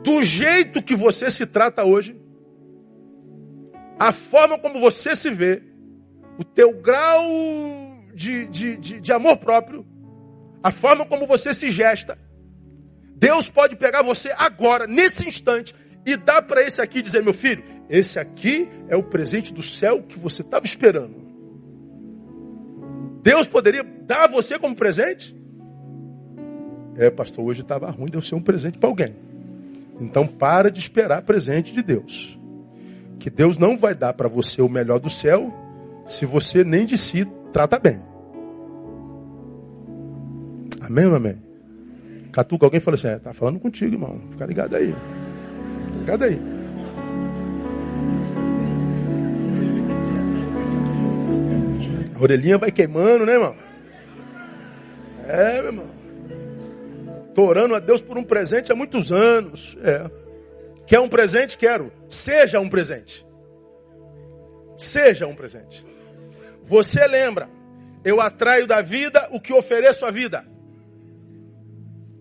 do jeito que você se trata hoje, a forma como você se vê, o teu grau de, de, de, de amor próprio, a forma como você se gesta, Deus pode pegar você agora, nesse instante, e dar para esse aqui dizer: meu filho, esse aqui é o presente do céu que você estava esperando. Deus poderia dar a você como presente? É, pastor, hoje estava ruim, deu ser um presente para alguém. Então para de esperar presente de Deus. Que Deus não vai dar para você o melhor do céu se você nem de si trata bem. Amém ou amém? Catuca, alguém falou assim, é, tá falando contigo, irmão. Fica ligado aí. Ligado aí. A orelhinha vai queimando, né, irmão? É, meu irmão. Tô orando a Deus por um presente há muitos anos. É. Quer um presente? Quero. Seja um presente. Seja um presente. Você lembra, eu atraio da vida o que ofereço à vida.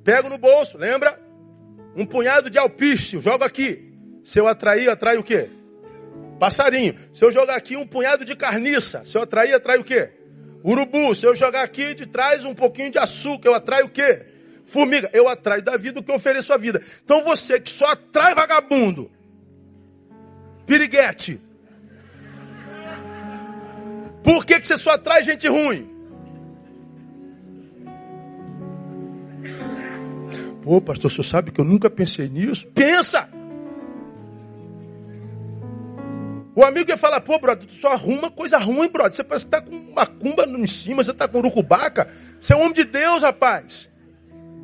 Pego no bolso, lembra? Um punhado de alpiste, jogo aqui. Se eu atrair, eu atraio o quê? Passarinho. Se eu jogar aqui um punhado de carniça, se eu atrair, atrai o quê? Urubu. Se eu jogar aqui de trás um pouquinho de açúcar, eu atraio o quê? Formiga. Eu atraio da vida o que eu ofereço à vida. Então você que só atrai vagabundo, piriguete, por que, que você só atrai gente ruim? Pô, pastor, senhor sabe que eu nunca pensei nisso? Pensa! O amigo ia falar, pô, brother, tu só arruma coisa ruim, brother. Você parece que tá com uma cumba em cima, você tá com urucubaca. Você é um homem de Deus, rapaz.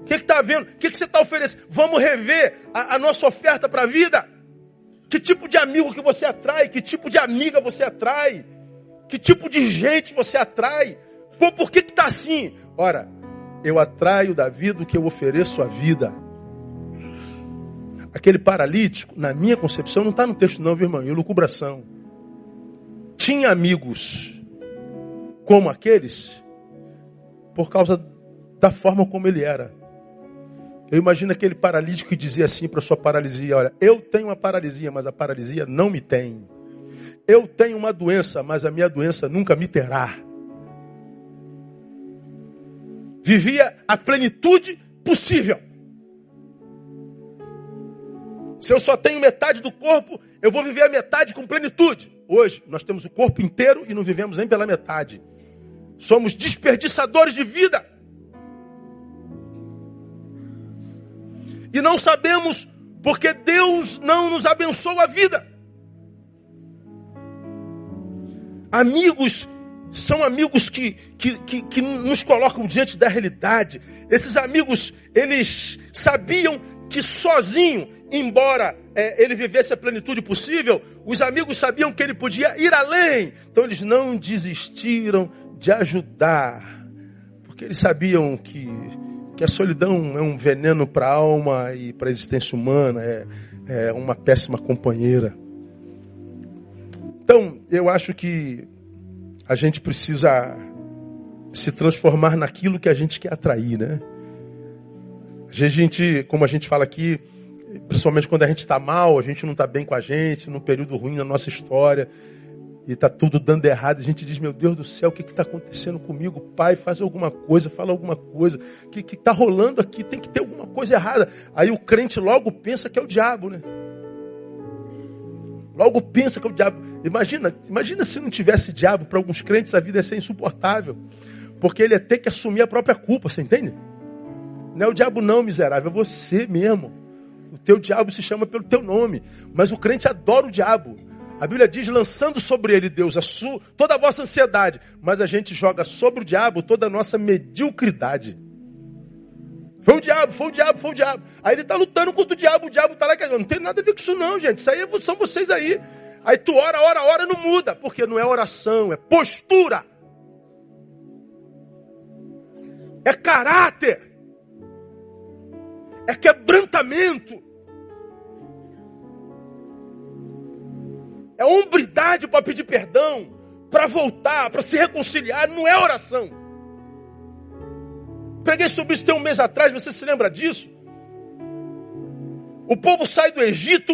O que está vendo? O que, que você está oferecendo? Vamos rever a, a nossa oferta para a vida? Que tipo de amigo que você atrai? Que tipo de amiga você atrai? Que tipo de gente você atrai? Pô, por que está assim? Ora, eu atraio da vida o que eu ofereço à vida. Aquele paralítico, na minha concepção, não está no texto não, viu, irmão? Elucubração. Tinha amigos como aqueles por causa da forma como ele era. Eu imagino aquele paralítico que dizia assim para sua paralisia: Olha, eu tenho uma paralisia, mas a paralisia não me tem. Eu tenho uma doença, mas a minha doença nunca me terá. Vivia a plenitude possível. Se eu só tenho metade do corpo, eu vou viver a metade com plenitude. Hoje, nós temos o corpo inteiro e não vivemos nem pela metade. Somos desperdiçadores de vida. E não sabemos porque Deus não nos abençoa a vida. Amigos são amigos que, que, que, que, nos colocam diante da realidade. Esses amigos, eles sabiam que sozinho embora é, ele vivesse a plenitude possível, os amigos sabiam que ele podia ir além. Então eles não desistiram de ajudar, porque eles sabiam que, que a solidão é um veneno para a alma e para a existência humana, é, é uma péssima companheira. Então, eu acho que a gente precisa se transformar naquilo que a gente quer atrair, né? A gente, como a gente fala aqui, principalmente quando a gente está mal, a gente não está bem com a gente, num período ruim na nossa história, e está tudo dando errado, a gente diz, meu Deus do céu, o que está acontecendo comigo? Pai, faz alguma coisa, fala alguma coisa. O que está rolando aqui? Tem que ter alguma coisa errada. Aí o crente logo pensa que é o diabo, né? Logo pensa que é o diabo. Imagina, imagina se não tivesse diabo, para alguns crentes a vida ia ser insuportável. Porque ele ia ter que assumir a própria culpa, você entende? Não é o diabo não, miserável, é você mesmo. O teu diabo se chama pelo teu nome. Mas o crente adora o diabo. A Bíblia diz, lançando sobre ele, Deus, a sua, toda a vossa ansiedade. Mas a gente joga sobre o diabo toda a nossa mediocridade. Foi o diabo, foi o diabo, foi o diabo. Aí ele está lutando contra o diabo, o diabo está lá que não tem nada a ver com isso não, gente. Isso aí é são vocês aí. Aí tu ora, ora, ora, não muda. Porque não é oração, é postura. É caráter. É quebrantamento. É hombridade para pedir perdão, para voltar, para se reconciliar, não é oração. Preguei sobre isso tem um mês atrás, você se lembra disso? O povo sai do Egito,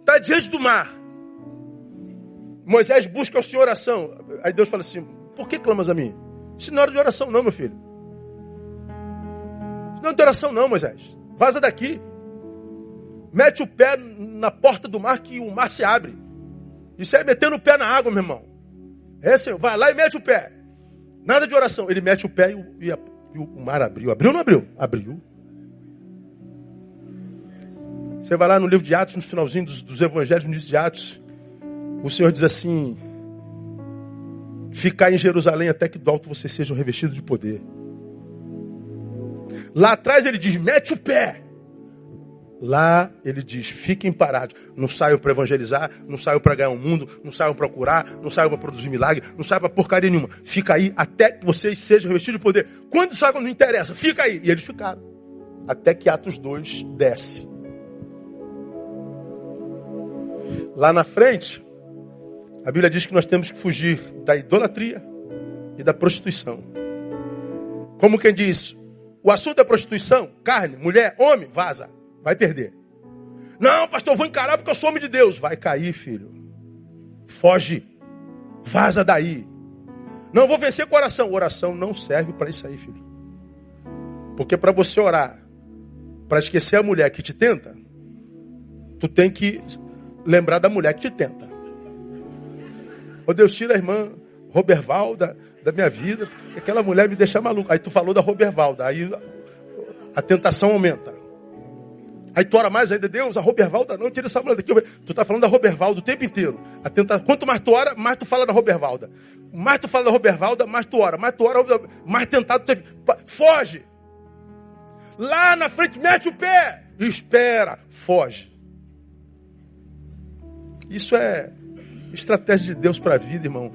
está diante do mar. Moisés busca o Senhor oração. Aí Deus fala assim: Por que clamas a mim? Isso não é hora de oração, não, meu filho. Isso não é de oração, não, Moisés. Vaza daqui. Mete o pé na porta do mar que o mar se abre. Isso é metendo o pé na água, meu irmão. É assim, vai lá e mete o pé. Nada de oração. Ele mete o pé e e a, e o mar abriu. Abriu ou não abriu? Abriu. Você vai lá no livro de Atos, no finalzinho dos, dos evangelhos, no início de Atos. O Senhor diz assim: Ficar em Jerusalém até que do alto vocês sejam revestidos de poder. Lá atrás ele diz: Mete o pé. Lá ele diz: fiquem parados. Não saiam para evangelizar, não saiam para ganhar o um mundo, não saiam para curar, não saiam para produzir milagre, não saiam para porcaria nenhuma. Fica aí até que vocês sejam revestidos de poder. Quando sai, não interessa, fica aí. E eles ficaram. Até que Atos 2 desce. Lá na frente, a Bíblia diz que nós temos que fugir da idolatria e da prostituição. Como quem diz, o assunto é prostituição, carne, mulher, homem, vaza. Vai perder. Não, pastor, vou encarar porque eu sou homem de Deus. Vai cair, filho. Foge. Vaza daí. Não vou vencer com oração. Oração não serve para isso aí, filho. Porque para você orar, para esquecer a mulher que te tenta, tu tem que lembrar da mulher que te tenta. Ô Deus, tira a irmã Robervalda da minha vida, aquela mulher me deixa maluco. Aí tu falou da Robervalda, aí a tentação aumenta. Aí tu ora mais ainda, Deus, a Robervalda não, tira essa mulher daqui. Tu tá falando da Robervalda o tempo inteiro. Tenta... Quanto mais tu ora, mais tu fala da Robervalda. Mais tu fala da Robervalda, mais tu ora. Mais tu ora, mais tentado tu... Foge! Lá na frente, mete o pé! Espera, foge. Isso é estratégia de Deus para a vida, irmão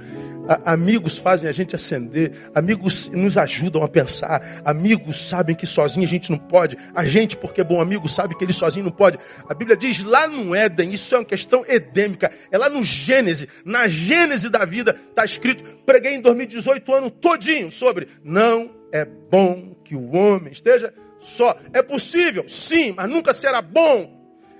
amigos fazem a gente acender, amigos nos ajudam a pensar, amigos sabem que sozinho a gente não pode, a gente, porque é bom amigo, sabe que ele sozinho não pode. A Bíblia diz lá no Éden, isso é uma questão edêmica, é lá no Gênesis, na Gênese da vida, está escrito, preguei em 2018 ano todinho sobre não é bom que o homem esteja só. É possível, sim, mas nunca será bom.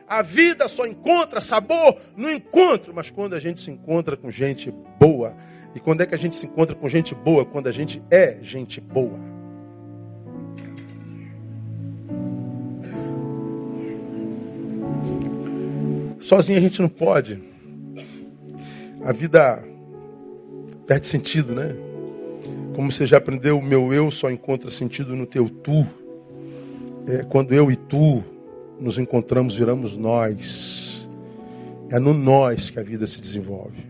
A vida só encontra sabor no encontro, mas quando a gente se encontra com gente boa, e quando é que a gente se encontra com gente boa? Quando a gente é gente boa. Sozinho a gente não pode. A vida perde sentido, né? Como você já aprendeu, o meu eu só encontra sentido no teu tu. É, quando eu e tu nos encontramos, viramos nós. É no nós que a vida se desenvolve.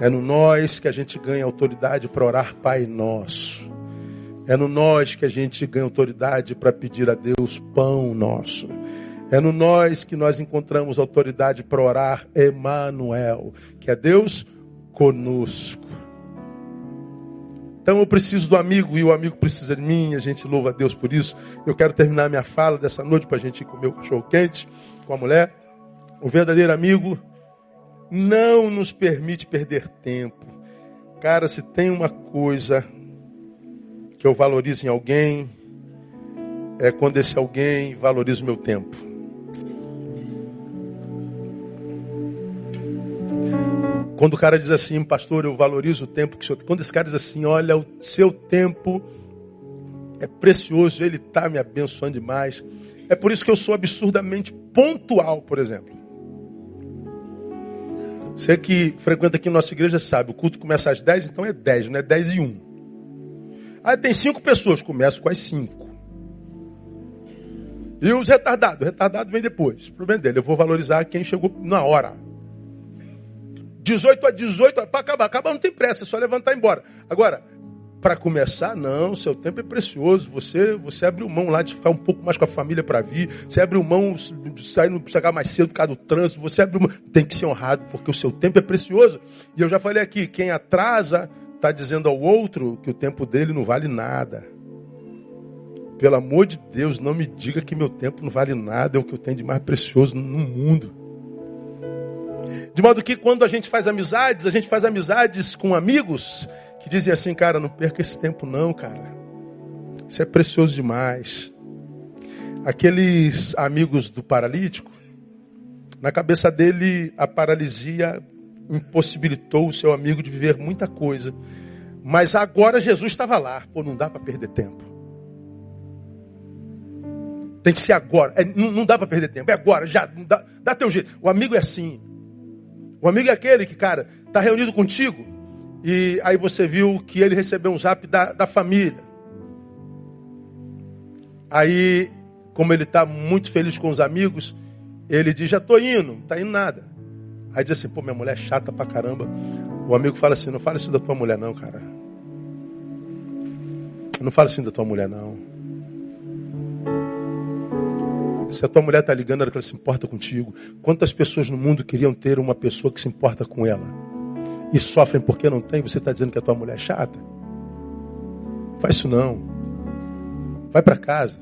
É no nós que a gente ganha autoridade para orar Pai Nosso. É no nós que a gente ganha autoridade para pedir a Deus pão nosso. É no nós que nós encontramos autoridade para orar Emanuel, que é Deus conosco. Então eu preciso do amigo e o amigo precisa de mim, a gente louva a Deus por isso. Eu quero terminar minha fala dessa noite para a gente ir comer o cachorro quente com a mulher. O verdadeiro amigo não nos permite perder tempo. Cara, se tem uma coisa que eu valorizo em alguém, é quando esse alguém valoriza o meu tempo. Quando o cara diz assim, pastor, eu valorizo o tempo que o senhor. Quando esse cara diz assim, olha, o seu tempo é precioso, ele está me abençoando demais. É por isso que eu sou absurdamente pontual, por exemplo. Você que frequenta aqui nossa igreja sabe, o culto começa às 10, então é 10, não é 10 e 1. Aí tem cinco pessoas, começa com as cinco. E os retardados? O retardado vem depois. O problema dele, eu vou valorizar quem chegou na hora. 18 a 18, para acabar. Acabar não tem pressa, é só levantar e ir embora. Agora, para começar, não, seu tempo é precioso. Você você abriu mão lá de ficar um pouco mais com a família para vir. Você abriu mão de sair chegar mais cedo por causa do trânsito. Você abriu mão. Tem que ser honrado, porque o seu tempo é precioso. E eu já falei aqui, quem atrasa está dizendo ao outro que o tempo dele não vale nada. Pelo amor de Deus, não me diga que meu tempo não vale nada, é o que eu tenho de mais precioso no mundo. De modo que quando a gente faz amizades, a gente faz amizades com amigos que dizem assim, cara, não perca esse tempo não, cara. Isso é precioso demais. Aqueles amigos do paralítico, na cabeça dele a paralisia impossibilitou o seu amigo de viver muita coisa. Mas agora Jesus estava lá, pô, não dá para perder tempo. Tem que ser agora. É, não, não, dá para perder tempo. É agora, já. Dá, dá teu jeito. O amigo é assim. O amigo é aquele que, cara, tá reunido contigo e aí você viu que ele recebeu um zap da, da família. Aí, como ele está muito feliz com os amigos, ele diz: Já tô indo, não tá indo nada. Aí diz assim: Pô, minha mulher é chata pra caramba. O amigo fala assim: Não fala isso da tua mulher, não, cara. Não fala assim da tua mulher, não. Se a tua mulher está ligando, ela se importa contigo. Quantas pessoas no mundo queriam ter uma pessoa que se importa com ela? E sofrem porque não tem, você está dizendo que a tua mulher é chata? Faz isso não. Vai para casa.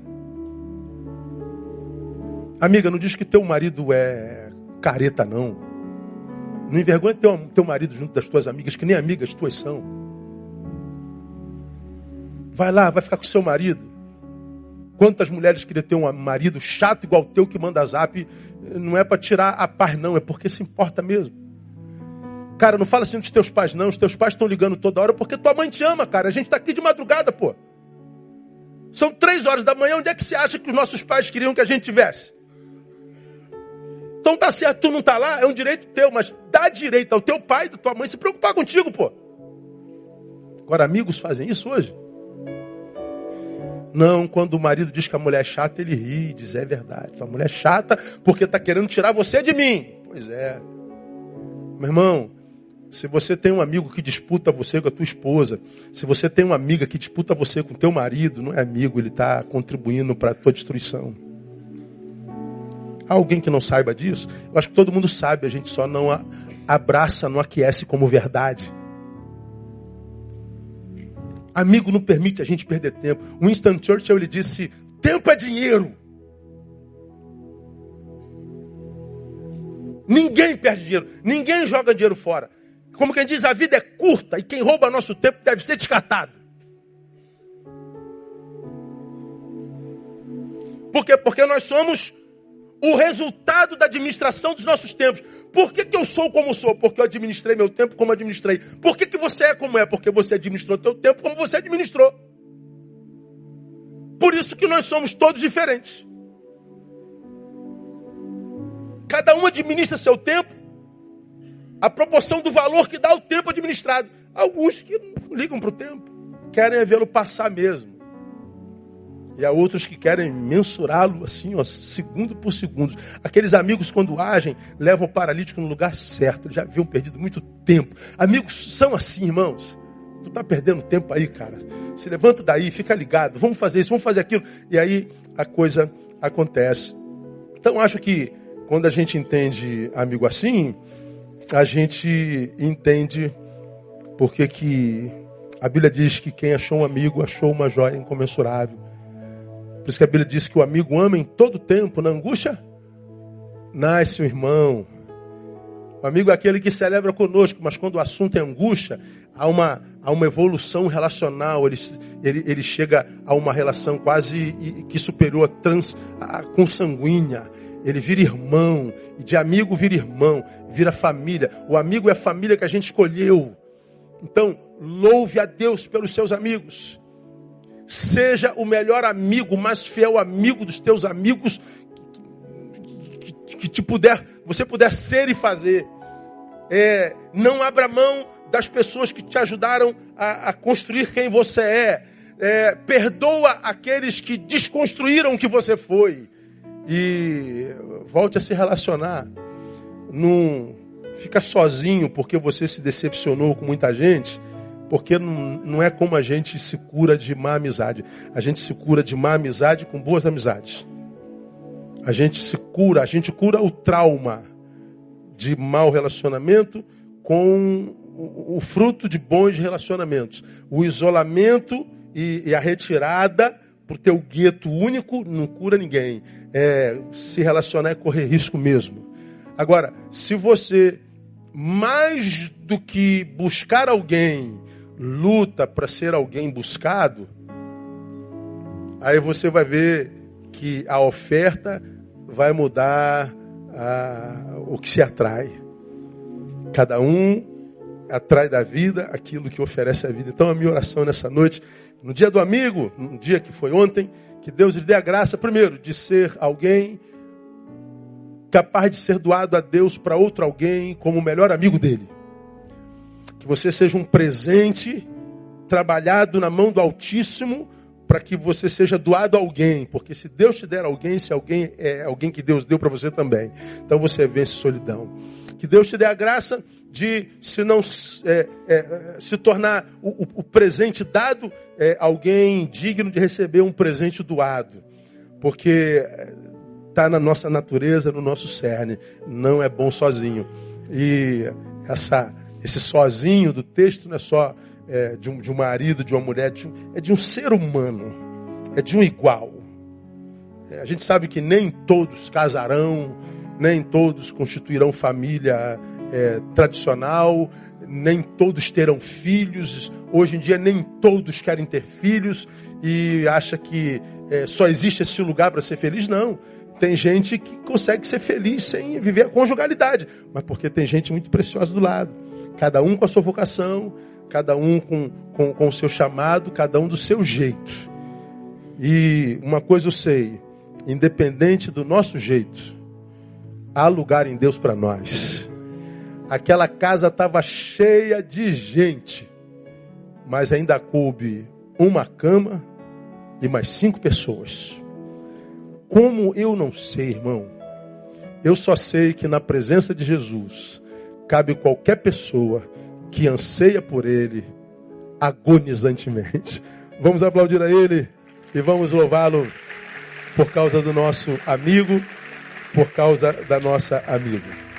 Amiga, não diz que teu marido é careta, não. Não envergonha teu, teu marido junto das tuas amigas, que nem amigas tuas são. Vai lá, vai ficar com seu marido. Quantas mulheres queriam ter um marido chato igual teu que manda zap? Não é para tirar a paz, não, é porque se importa mesmo. Cara, não fala assim dos teus pais, não. Os teus pais estão ligando toda hora porque tua mãe te ama, cara. A gente está aqui de madrugada, pô. São três horas da manhã. Onde é que você acha que os nossos pais queriam que a gente tivesse? Então tá certo, tu não tá lá, é um direito teu, mas dá direito ao teu pai e da tua mãe se preocupar contigo, pô. Agora, amigos fazem isso hoje? Não, quando o marido diz que a mulher é chata, ele ri, diz, é verdade. A mulher é chata porque está querendo tirar você de mim. Pois é. Meu irmão, se você tem um amigo que disputa você com a tua esposa, se você tem uma amiga que disputa você com o teu marido, não é amigo, ele está contribuindo para a tua destruição. Há alguém que não saiba disso? Eu acho que todo mundo sabe, a gente só não abraça, não aquece como verdade. Amigo não permite a gente perder tempo. Winston Churchill ele disse: tempo é dinheiro. Ninguém perde dinheiro, ninguém joga dinheiro fora. Como quem diz, a vida é curta e quem rouba nosso tempo deve ser descartado. Por quê? Porque nós somos o resultado da administração dos nossos tempos. Por que, que eu sou como sou? Porque eu administrei meu tempo como administrei. Por que, que você é como é? Porque você administrou teu tempo como você administrou. Por isso que nós somos todos diferentes. Cada um administra seu tempo a proporção do valor que dá o tempo administrado. Alguns que não ligam para o tempo, querem vê-lo passar mesmo. E há outros que querem mensurá-lo assim, ó, segundo por segundo. Aqueles amigos, quando agem, levam o paralítico no lugar certo. Eles já haviam perdido muito tempo. Amigos são assim, irmãos. Tu está perdendo tempo aí, cara. Se levanta daí, fica ligado. Vamos fazer isso, vamos fazer aquilo. E aí a coisa acontece. Então acho que quando a gente entende amigo assim, a gente entende porque que a Bíblia diz que quem achou um amigo achou uma joia incomensurável. Por isso que a Bíblia diz que o amigo ama em todo tempo, na angústia, nasce o irmão. O amigo é aquele que celebra conosco, mas quando o assunto é angústia, há uma, há uma evolução relacional, ele, ele, ele chega a uma relação quase que superior, trans, a, consanguínea. Ele vira irmão, e de amigo vira irmão, vira família. O amigo é a família que a gente escolheu. Então, louve a Deus pelos seus amigos. Seja o melhor amigo, o mais fiel amigo dos teus amigos que, te puder, você puder ser e fazer. É, não abra mão das pessoas que te ajudaram a, a construir quem você é. é. Perdoa aqueles que desconstruíram o que você foi. E volte a se relacionar. Não fica sozinho porque você se decepcionou com muita gente porque não, é como a gente se cura de má amizade. A gente se cura de má amizade com boas amizades. A gente se cura, a gente cura o trauma de mau relacionamento com o, fruto de bons relacionamentos. O isolamento e, e a retirada ter o gueto único não cura ninguém. É, se relacionar é correr risco mesmo. Agora, se você mais do que buscar alguém luta para ser alguém buscado, aí você vai ver que a oferta vai mudar a, o que se atrai. Cada um atrai da vida aquilo que oferece a vida. Então a minha oração nessa noite, no dia do amigo, no dia que foi ontem, Que Deus lhe dê a graça, primeiro, de ser alguém capaz de ser doado a Deus para outro alguém como o melhor amigo dele. Que você seja um presente trabalhado na mão do Altíssimo para que você seja doado a alguém, porque se Deus te der alguém, se alguém é alguém que Deus deu para você também, então você vence solidão. Que Deus te dê a graça de se não é, é, se tornar o, o presente dado é, alguém digno de receber um presente doado, porque está na nossa natureza, no nosso cerne. Não é bom sozinho. E essa, esse sozinho do texto não é só é, de, um, de um marido, de uma mulher, de um, é de um ser humano, é de um igual. É, a gente sabe que nem todos casarão, nem todos constituirão família é, tradicional, nem todos terão filhos. Hoje em dia, nem todos querem ter filhos e acha que é, só existe esse lugar para ser feliz. Não. Tem gente que consegue ser feliz sem viver a conjugalidade, mas porque tem gente muito preciosa do lado. Cada um com a sua vocação, cada um com, com, com o seu chamado, cada um do seu jeito. E uma coisa eu sei: independente do nosso jeito, há lugar em Deus para nós. Aquela casa estava cheia de gente, mas ainda coube uma cama e mais cinco pessoas. Como eu não sei, irmão, eu só sei que na presença de Jesus cabe qualquer pessoa que anseia por Ele agonizantemente. Vamos aplaudir a Ele e vamos louvá-lo por causa do nosso amigo, por causa da nossa amiga.